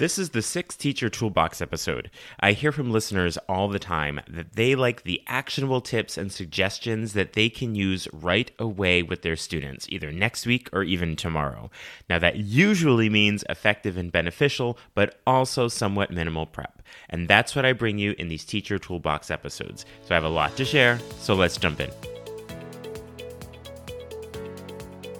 This is the sixth Teacher Toolbox episode. I hear from listeners all the time that they like the actionable tips and suggestions that they can use right away with their students, either next week or even tomorrow. Now, that usually means effective and beneficial, but also somewhat minimal prep. And that's what I bring you in these Teacher Toolbox episodes. So I have a lot to share, so let's jump in.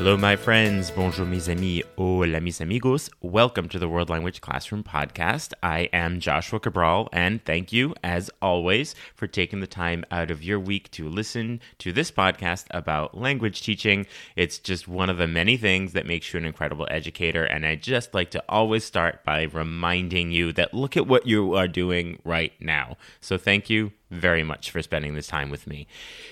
Hello, my friends. Bonjour, mes amis. Hola, mis amigos. Welcome to the World Language Classroom podcast. I am Joshua Cabral, and thank you, as always, for taking the time out of your week to listen to this podcast about language teaching. It's just one of the many things that makes you an incredible educator, and I just like to always start by reminding you that look at what you are doing right now. So, thank you very much for spending this time with me.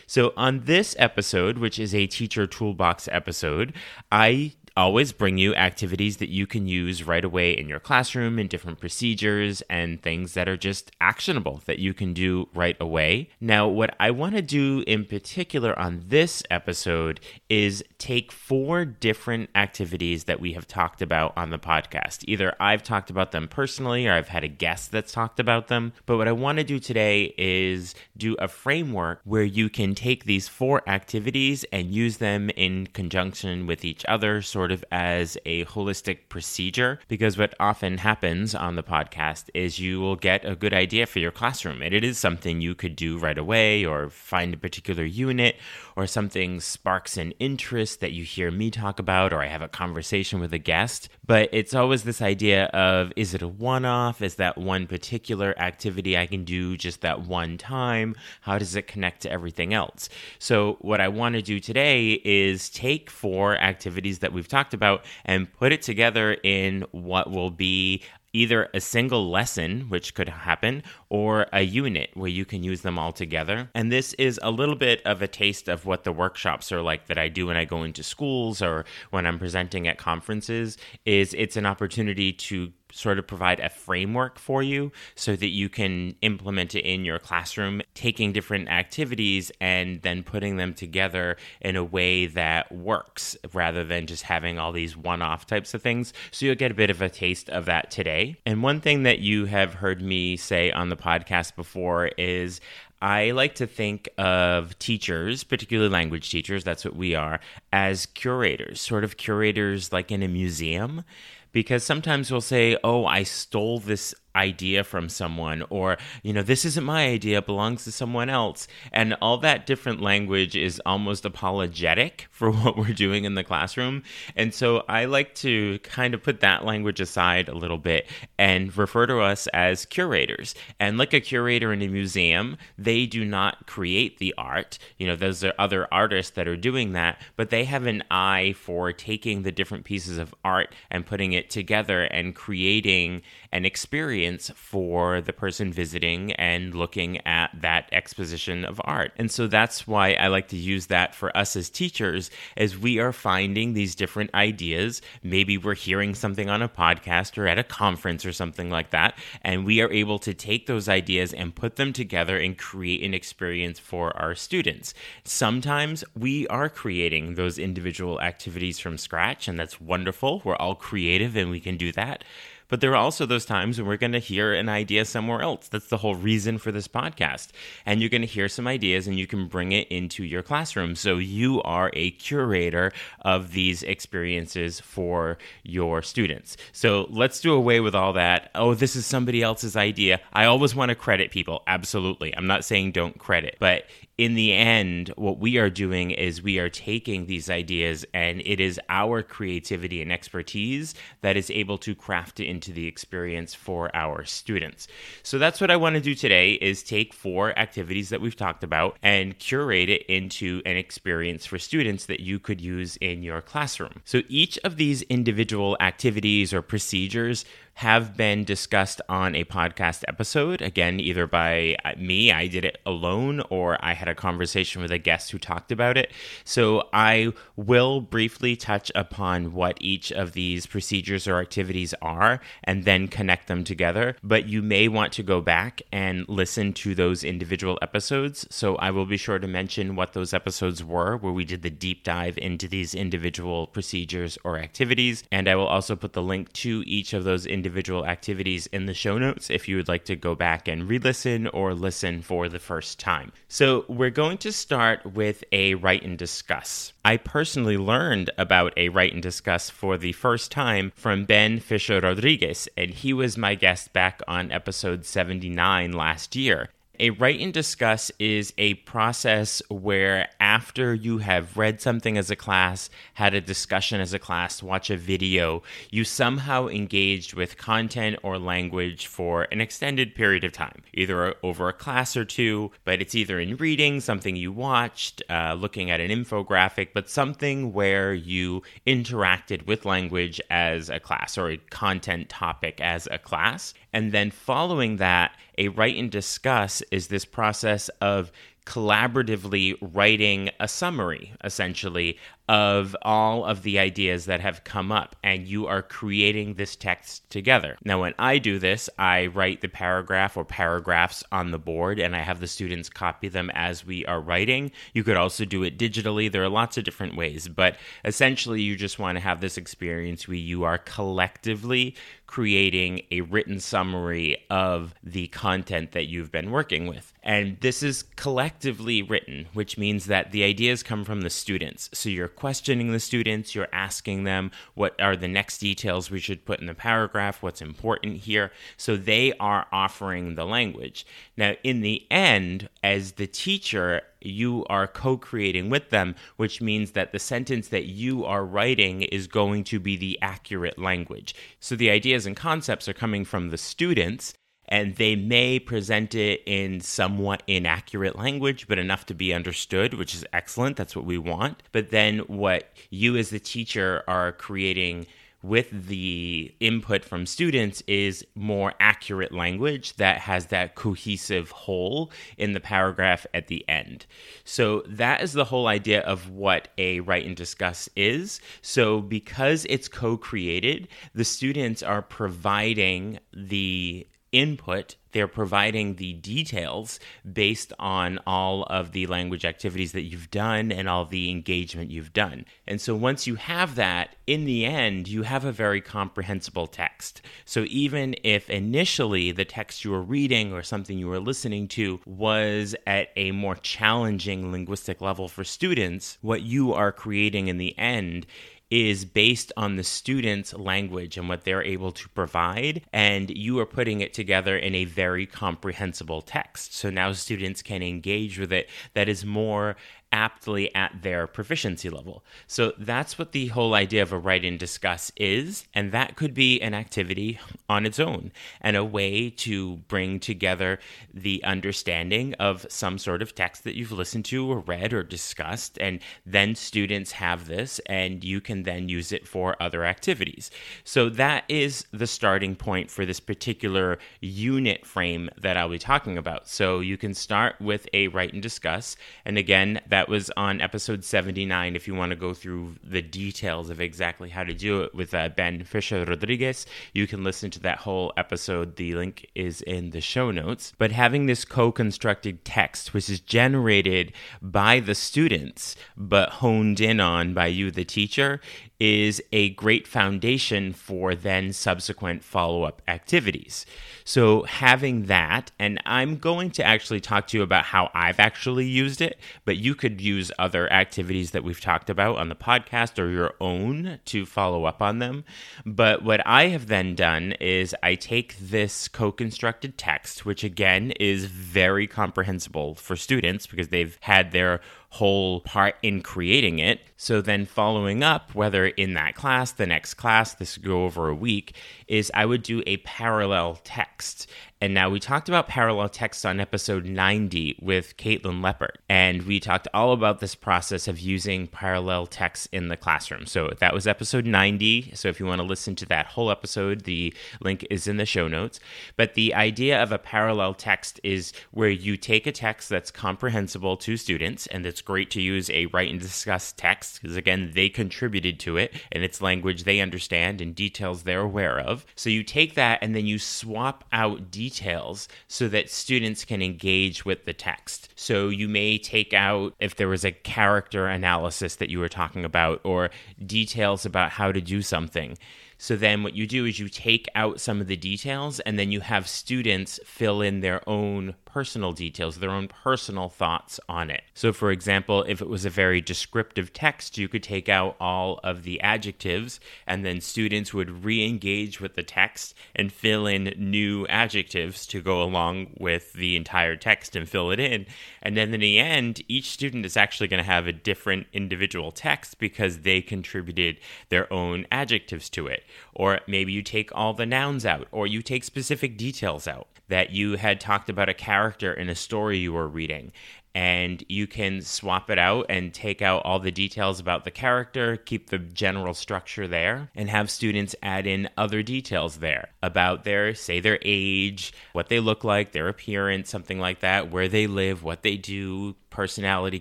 So, on this episode, which is a teacher toolbox episode, I always bring you activities that you can use right away in your classroom and different procedures and things that are just actionable that you can do right away. Now, what I want to do in particular on this episode is take four different activities that we have talked about on the podcast. Either I've talked about them personally or I've had a guest that's talked about them. But what I want to do today is do a framework where you can take these four activities and use them in conjunction with each other, sort sort of as a holistic procedure because what often happens on the podcast is you will get a good idea for your classroom and it is something you could do right away or find a particular unit or something sparks an interest that you hear me talk about or I have a conversation with a guest. But it's always this idea of is it a one off? Is that one particular activity I can do just that one time? How does it connect to everything else? So, what I want to do today is take four activities that we've talked talked about and put it together in what will be either a single lesson, which could happen, or a unit where you can use them all together. And this is a little bit of a taste of what the workshops are like that I do when I go into schools or when I'm presenting at conferences is it's an opportunity to sort of provide a framework for you so that you can implement it in your classroom, taking different activities and then putting them together in a way that works rather than just having all these one off types of things. So you'll get a bit of a taste of that today. And one thing that you have heard me say on the podcast before is I like to think of teachers, particularly language teachers, that's what we are, as curators, sort of curators like in a museum because sometimes we'll say, "Oh, I stole this idea from someone or you know this isn't my idea it belongs to someone else. And all that different language is almost apologetic for what we're doing in the classroom. And so i like to kind of put that language aside a little bit and refer to us as curators. And like a curator in a museum they do not create the art. You know those are other artists that are doing that but they have an eye for taking the different pieces of art and putting it together and creating an experience experience for the person visiting and looking at that exposition of art. And so that's why I like to use that for us as teachers as we are finding these different ideas. Maybe we're hearing something on a podcast or at a conference or something like that, and we are able to take those ideas and put them together and create an experience for our students. Sometimes we are creating those individual activities from scratch, and that's wonderful. We're all creative and we can do that. But there are also those times when we're going to hear an idea somewhere else. That's the whole reason for this podcast. And you're going to hear some ideas and you can bring it into your classroom. So you are a curator of these experiences for your students. So let's do away with all that. Oh, this is somebody else's idea. I always want to credit people. Absolutely. I'm not saying don't credit, but in the end, what we are doing is we are taking these ideas and it is our creativity and expertise that is able to craft it into the experience for our students. So that's what I want to do today is take four activities that we've talked about and curate it into an experience for students that you could use in your classroom. So each of these individual activities or procedures have been discussed on a podcast episode. Again, either by uh, me, I did it alone, or I had a conversation with a guest who talked about it. So I will briefly touch upon what each of these procedures or activities are and then connect them together. But you may want to go back and listen to those individual episodes. So I will be sure to mention what those episodes were, where we did the deep dive into these individual procedures or activities. And I will also put the link to each of those individual individual activities in the show notes if you would like to go back and re listen or listen for the first time. So, we're going to start with a write and discuss. I personally learned about a write and discuss for the first time from Ben Fisher Rodriguez, and he was my guest back on episode 79 last year. A write and discuss is a process where after you have read something as a class, had a discussion as a class, watch a video, you somehow engaged with content or language for an extended period of time, either over a class or two, but it's either in reading, something you watched, uh, looking at an infographic, but something where you interacted with language as a class or a content topic as a class. And then following that, a write and discuss is this process of collaboratively writing a summary, essentially, of all of the ideas that have come up, and you are creating this text together. Now, when I do this, I write the paragraph or paragraphs on the board, and I have the students copy them as we are writing. You could also do it digitally. There are lots of different ways, but essentially, you just want to have this experience where you are collectively creating a written summary of the content that you've been working with. And this is collectively written, which means that the ideas come from the students. So you're questioning the students, you're asking them what are the next details we should put in the paragraph, what's important here. So they are offering the language. Now, in the end, as the teacher, you are co creating with them, which means that the sentence that you are writing is going to be the accurate language. So the ideas and concepts are coming from the students, and they may present it in somewhat inaccurate language, but enough to be understood, which is excellent. That's what we want. But then what you as the teacher are creating with the input from students is more accurate language that has that cohesive whole in the paragraph at the end. So that is the whole idea of what a write and discuss is. So because it's co-created, the students are providing the input. They're providing the details based on all of the language activities that you've done and all the engagement you've done. And so once you have that, in the end, you have a very comprehensible text. So even if initially the text you were reading or something you were listening to was at a more challenging linguistic level for students, what you are creating in the end is based on the student's language and what they're able to provide. And you are putting it together in a very comprehensible text. So now students can engage with it that is more aptly at their proficiency level. So that's what the whole idea of a write and discuss is. And that could be an activity on its own and a way to bring together the understanding of some sort of text that you've listened to or read or discussed. And then students have this and you can then use it for other activities. So that is the starting point for this particular unit frame that I'll be talking about. So you can start with a write and discuss. And again, that that was on episode 79 if you want to go through the details of exactly how to do it with uh, Ben Fisher Rodriguez. You can listen to that whole episode. The link is in the show notes. But having this co constructed text, which is generated by the students but honed in on by you, the teacher, is a great foundation for then subsequent follow up activities. So, having that, and I'm going to actually talk to you about how I've actually used it, but you could use other activities that we've talked about on the podcast or your own to follow up on them. But what I have then done is I take this co constructed text, which again is very comprehensible for students because they've had their whole part in creating it. So then following up, whether in that class, the next class, this go over a week, is I would do a parallel text. And now we talked about parallel text on episode 90 with Kaitlin Leppert. And we talked all about this process of using parallel text in the classroom. So that was episode 90. So if you want to listen to that whole episode, the link is in the show notes. But the idea of a parallel text is where you take a text that's comprehensible to students, and it's great to use a write and discuss text because, again, they contributed to it and it's language they understand and details they're aware of. So you take that and then you swap out details details so that students can engage with the text. So you may take out if there was a character analysis that you were talking about or details about how to do something. So then what you do is you take out some of the details and then you have students fill in their own personal details, their own personal thoughts on it. So, for example, if it was a very descriptive text, you could take out all of the adjectives, and then students would re engage with the text and fill in new adjectives to go along with the entire text and fill it in. And then in the end, each student is actually going to have a different individual text because they contributed their own adjectives to it. Or maybe you take all the nouns out, or you take specific details out that you had talked about a character in a story you were reading. And you can swap it out and take out all the details about the character, keep the general structure there, and have students add in other details there about their, say, their age, what they look like, their appearance, something like that, where they live, what they do, personality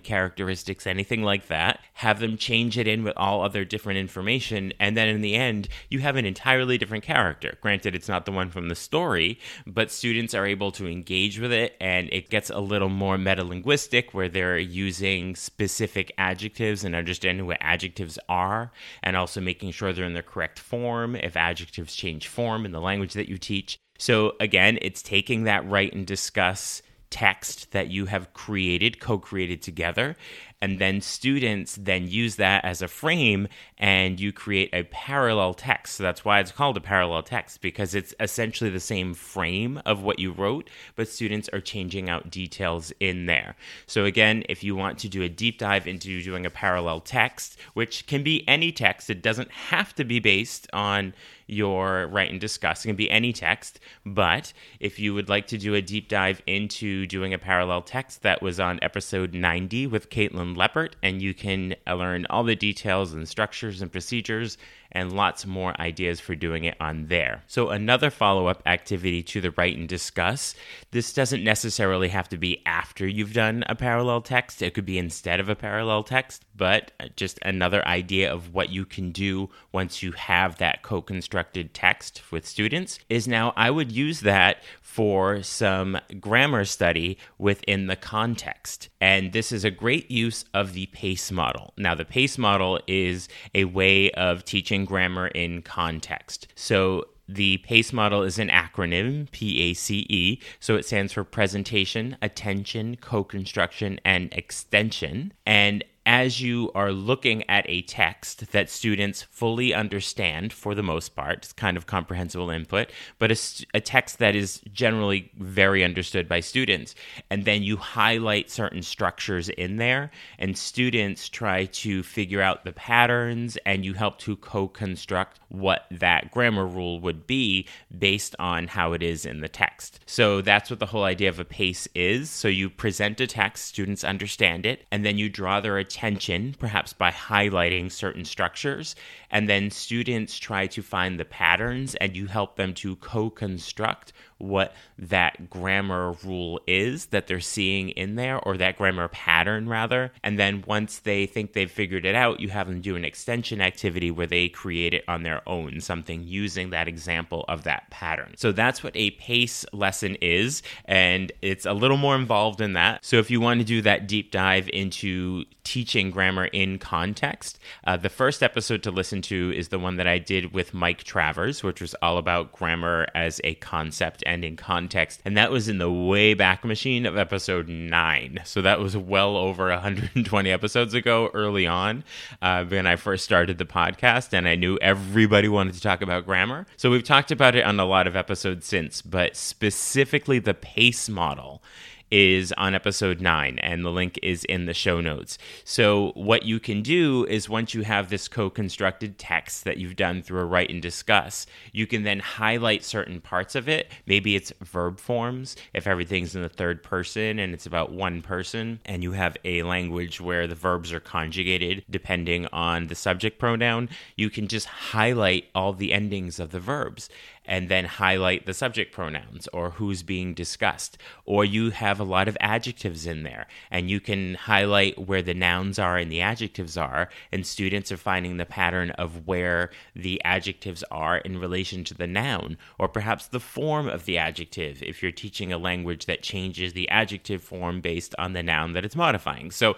characteristics, anything like that. Have them change it in with all other different information. And then in the end, you have an entirely different character. Granted, it's not the one from the story, but students are able to engage with it and it gets a little more metalinguistic where they're using specific adjectives and understanding what adjectives are and also making sure they're in the correct form if adjectives change form in the language that you teach. So again, it's taking that write and discuss text that you have created, co created together. And then students then use that as a frame and you create a parallel text. So that's why it's called a parallel text because it's essentially the same frame of what you wrote, but students are changing out details in there. So again, if you want to do a deep dive into doing a parallel text, which can be any text, it doesn't have to be based on your write and discuss. It can be any text, but if you would like to do a deep dive into doing a parallel text, that was on episode 90 with Kaitlin Leppert, and you can learn all the details and structures and procedures and lots more ideas for doing it on there. So, another follow up activity to the write and discuss. This doesn't necessarily have to be after you've done a parallel text, it could be instead of a parallel text, but just another idea of what you can do once you have that co constructed text with students is now I would use that for some grammar study within the context. And this is a great use of the PACE model. Now, the PACE model is a way of teaching grammar in context. So, the PACE model is an acronym, P A C E, so it stands for presentation, attention, co construction, and extension. And as you are looking at a text that students fully understand for the most part, it's kind of comprehensible input, but a, a, text that is generally very understood by students, and then you highlight certain structures in there, and students try to figure out the patterns, and you help to co construct what that grammar rule would be based on how it is in the text. So that's what the whole idea of a PACE is. So you present a text, students understand it, and then you draw their attention attention, perhaps by highlighting certain structures, and then students try to find the patterns and you help them to co construct what that grammar rule is that they're seeing in there, or that grammar pattern rather. And then once they think they've figured it out, you have them do an extension activity where they create it on their own, something using that example of that pattern. So that's what a PACE lesson is, and it's a little more involved in that. So if you want to do that deep dive into teaching grammar in context, uh, the first episode to listen to is the one that I did with Mike Travers, which was all about grammar as a concept and in context. And that was in the way back machine of episode nine. So that was well over 120 episodes ago, early on, uh, when I first started the podcast. And I knew everybody wanted to talk about grammar. So we've talked about it on a lot of episodes since, but specifically the PACE model is on episode nine, and the link is in the show notes. So, what you can do is once you have this co constructed text that you've done through a write and discuss, you can then highlight certain parts of it. Maybe it's verb forms, if everything's in the third person and it's about one person, and you have a language where the verbs are conjugated depending on the subject pronoun, you can just highlight all the endings of the verbs and then highlight the subject pronouns or who's being discussed. Or you have a lot of adjectives in there and you can highlight where the nouns are and the adjectives are, and students are finding the pattern of where the adjectives are in relation to the noun, or perhaps the form of the adjective if you're teaching a language that changes the adjective form based on the noun that it's modifying. So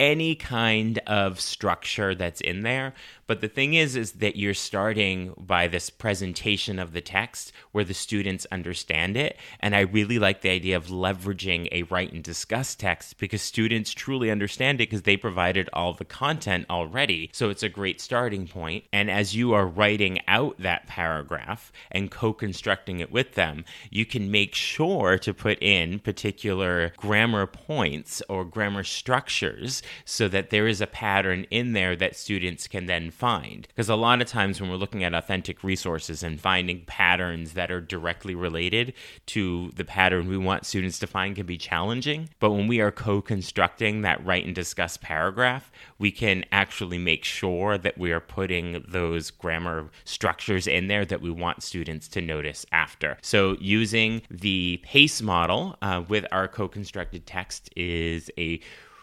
any kind of structure that's in there. But the thing is, is that you're starting by this presentation of the text where the students understand it. And I really like the idea of leveraging a write and discuss text because students truly understand it because they provided all the content already. So it's a great starting point. And as you are writing out that paragraph and co constructing it with them, you can make sure to put in particular grammar points or grammar structures so that there is a pattern in there that students can then find. Because a lot of times when we're looking at authentic resources and finding patterns that are directly related to the pattern we want students to find can be challenging. But when we are co constructing that write and discuss paragraph, we can actually make sure that we are putting those grammar structures in there that we want students to notice after. So using the PACE model uh, with our co constructed text is a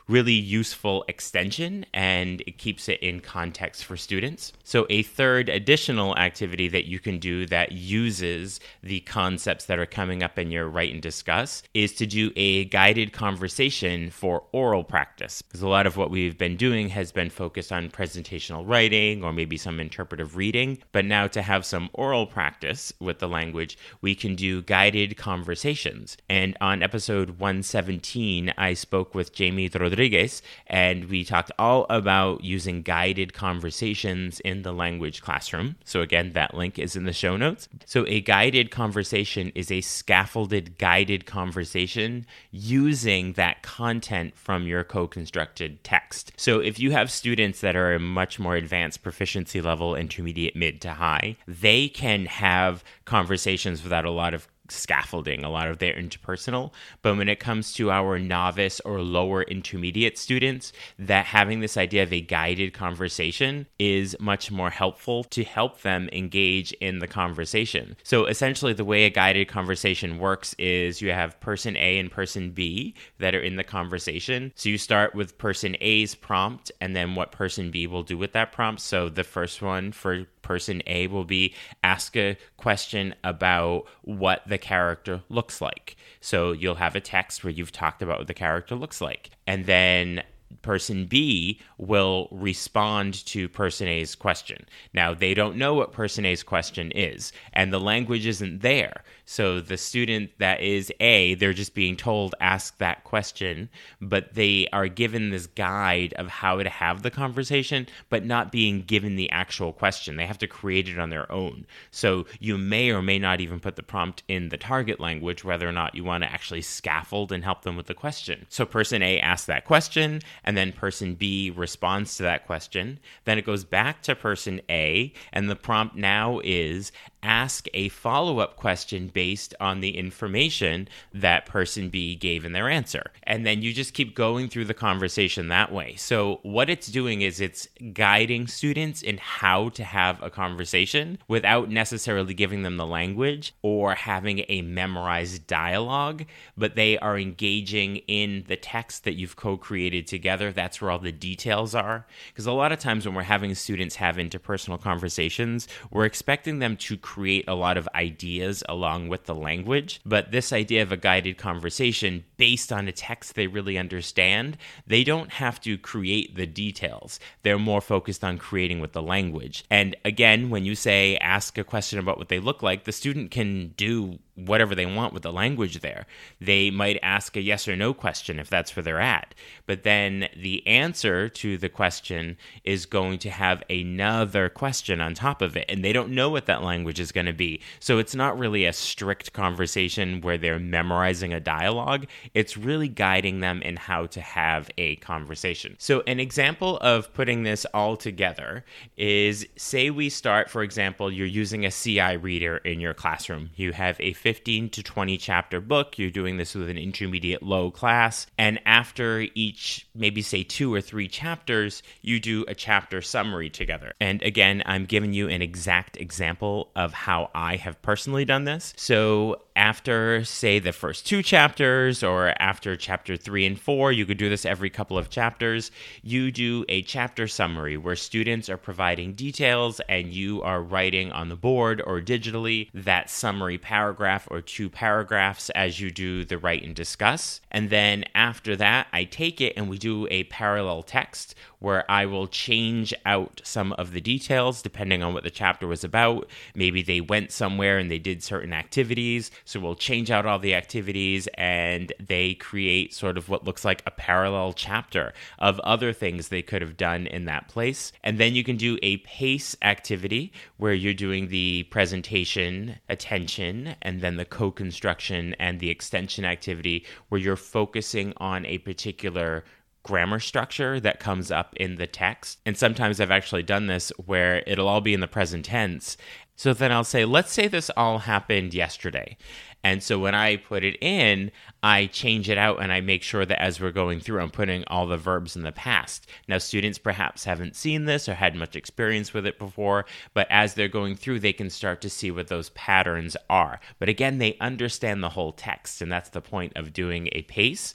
really useful extension and it keeps it in context for students. So, a third additional activity that you can do that uses the concepts that are coming up in your write and discuss is to do a guided conversation for oral practice. Because a lot of what we've been doing has been focused on presentational writing or maybe some interpretive reading. But now, to have some oral practice with the language, we can do guided conversations. And on episode 117, I spoke with Jamie Rodriguez Rodriguez, and we talked all about using guided conversations in the language classroom. So, again, that link is in the show notes. So, a guided conversation is a scaffolded guided conversation using that content from your co constructed text. So, if you have students that are a much more advanced proficiency level, intermediate, mid to high, they can have conversations without a lot of scaffolding a lot of their interpersonal. But when it comes to our novice or lower intermediate students that having this idea of a guided conversation is much more helpful to help them engage in the conversation. So essentially the way a guided conversation works is you have person A and person B that are in the conversation. So you start with person A's prompt and then what person B will do with that prompt. So the first one for person A will be ask a question about what the character looks like. So you'll have a text where you've talked about what the character looks like. And then person B will respond to person A's question. Now, they don't know what person A's question is, and the language isn't there. So the student that is A, they're just being told, ask that question, but they are given this guide of how to have the conversation, but not being given the actual question. They have to create it on their own. So you may or may not even put the prompt in the target language, whether or not you want to actually scaffold and help them with the question. So person A asks that question, and then person B responds to that question. Then it goes back to person A, and the prompt now is ask a follow up question based on the information that person B gave in their answer. And then you just keep going through the conversation that way. So, what it's doing is it's guiding students in how to have a conversation without necessarily giving them the language or having a memorized dialogue, but they are engaging in the text that you've co created together. That's where all the details are. Because a lot of times when we're having students have interpersonal conversations, we're expecting them to create a lot of ideas along with the language. But this idea of a guided conversation based on a text they really understand, they don't have to create the details. They're more focused on creating with the language. And again, when you say ask a question about what they look like, the student can do whatever they want with the language there. They might ask a yes or no question if that's where they're at. But then the answer to the question is going to have another question on top of it. And they don't know what that language is going to be. So it's not really a strict conversation where they're memorizing a dialogue. It's really guiding them in how to have a conversation. So, an example of putting this all together is say we start, for example, you're using a CI reader in your classroom. You have a 15 to 20 chapter book. You're doing this with an intermediate low class. And after each, maybe say two or three chapters, you do a chapter summary together. And again, I'm giving you an exact example of how I have personally done this. So after, say, the first two chapters or after chapter three and four, you could do this every couple of chapters. You do a chapter summary where students are providing details and you are writing on the board or digitally that summary paragraph or two paragraphs as you do the write and discuss. And then after that, I take it and we do a parallel text where I will change out some of the details depending on what the chapter was about. Maybe they went somewhere and they did certain activities. So we'll change out all the activities and they create sort of what looks like a parallel chapter of other things they could have done in that place. And then you can do a pace activity where you're doing the presentation, attention, and then the co construction and the extension activity where you're focusing on a particular grammar structure that comes up in the text. And sometimes I've actually done this where it'll all be in the present tense. So then I'll say, let's say this all happened yesterday. And so when I put it in, I change it out and I make sure that as we're going through, I'm putting all the verbs in the past. Now, students perhaps haven't seen this or had much experience with it before, but as they're going through, they can start to see what those patterns are. But again, they understand the whole text, and that's the point of doing a pace.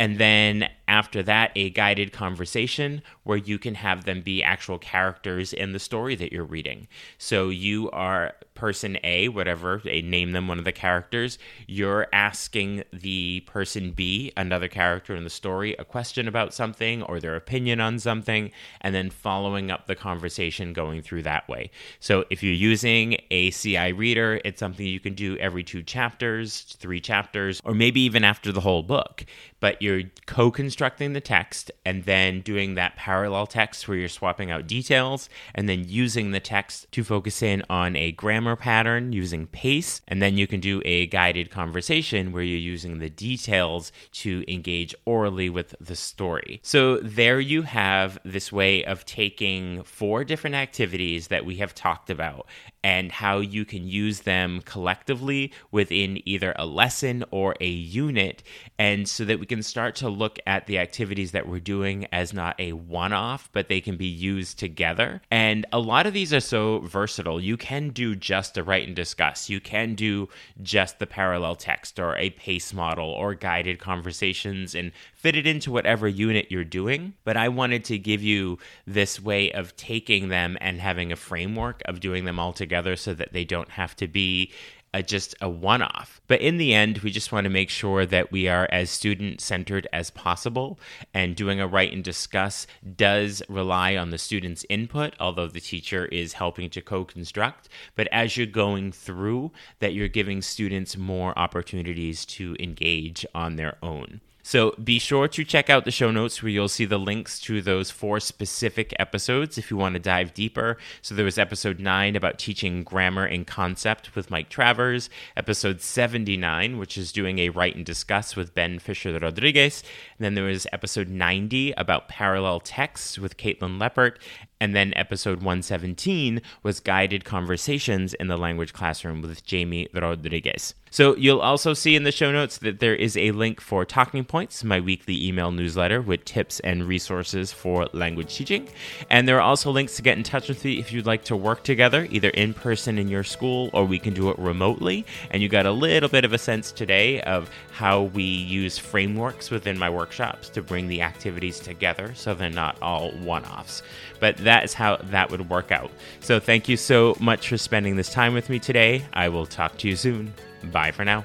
And then after that, a guided conversation where you can have them be actual characters in the story that you're reading. So you are person A, whatever, they name them one of the characters. You're asking the person B, another character in the story, a question about something or their opinion on something, and then following up the conversation going through that way. So if you're using a CI reader, it's something you can do every two chapters, three chapters, or maybe even after the whole book. But you're co constructing the text and then doing that parallel text where you're swapping out details and then using the text to focus in on a grammar pattern using pace. And then you can do a guided conversation where you're using the details to engage orally with the story. So there you have this way of taking four different activities that we have talked about and how you can use them collectively within either a lesson or a unit. And so that we can start to look at the activities that we're doing as not a one off, but they can be used together. And a lot of these are so versatile. You can do just a write and discuss, you can do just the parallel text or a pace model or guided conversations and fit it into whatever unit you're doing. But I wanted to give you this way of taking them and having a framework of doing them all together so that they don't have to be a, just a one off. But in the end, we just want to make sure that we are as student centered as possible. And doing a write and discuss does rely on the student's input, although the teacher is helping to co construct. But as you're going through, that you're giving students more opportunities to engage on their own. So be sure to check out the show notes where you'll see the links to those four specific episodes if you want to dive deeper. So there was episode 9 about teaching grammar and concept with Mike Travers, episode 79, which is doing a write and discuss with Ben Fisher Rodriguez. And then there was episode 90 about parallel texts with Kaitlin Leppert, and then episode 117 was guided conversations in the language classroom with Jamie Rodriguez. So you'll also see in the show notes that there is a link for Talking Points, my weekly email newsletter with tips and resources for language teaching. And there are also links to get in touch with me if you'd like to work together, either in person in your school or we can do it remotely. And you got a little bit of a sense today of how we use frameworks within my workshops to bring the activities together so they're not all one offs. But that is how that would work out. So thank you so much for spending this time with me today. I will talk to you soon. Bye for now.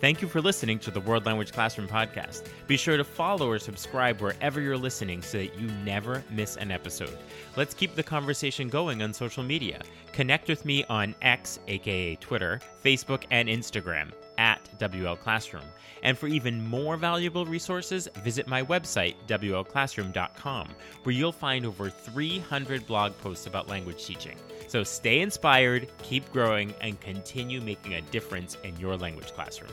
Thank you for listening to the World Language Classroom podcast. Be sure to follow or subscribe wherever you're listening so that you never miss an episode. Let's keep the conversation going on social media. Connect with me on X, aka Twitter, Facebook, and Instagram at WL Classroom. And for even more valuable resources, visit my website, WLClassroom.com, where you'll find over 300 blog posts about language teaching. So stay inspired, keep growing, and continue making a difference in your language classroom.